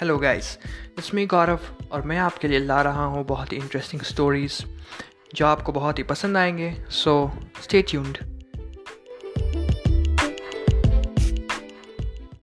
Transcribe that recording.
hello guys it's me Gaurav और मैं आपके लिए ला रहा हूँ बहुत ही इंटरेस्टिंग स्टोरीज़ जो आपको बहुत ही पसंद आएँगे सो स्टे ट्यून्ड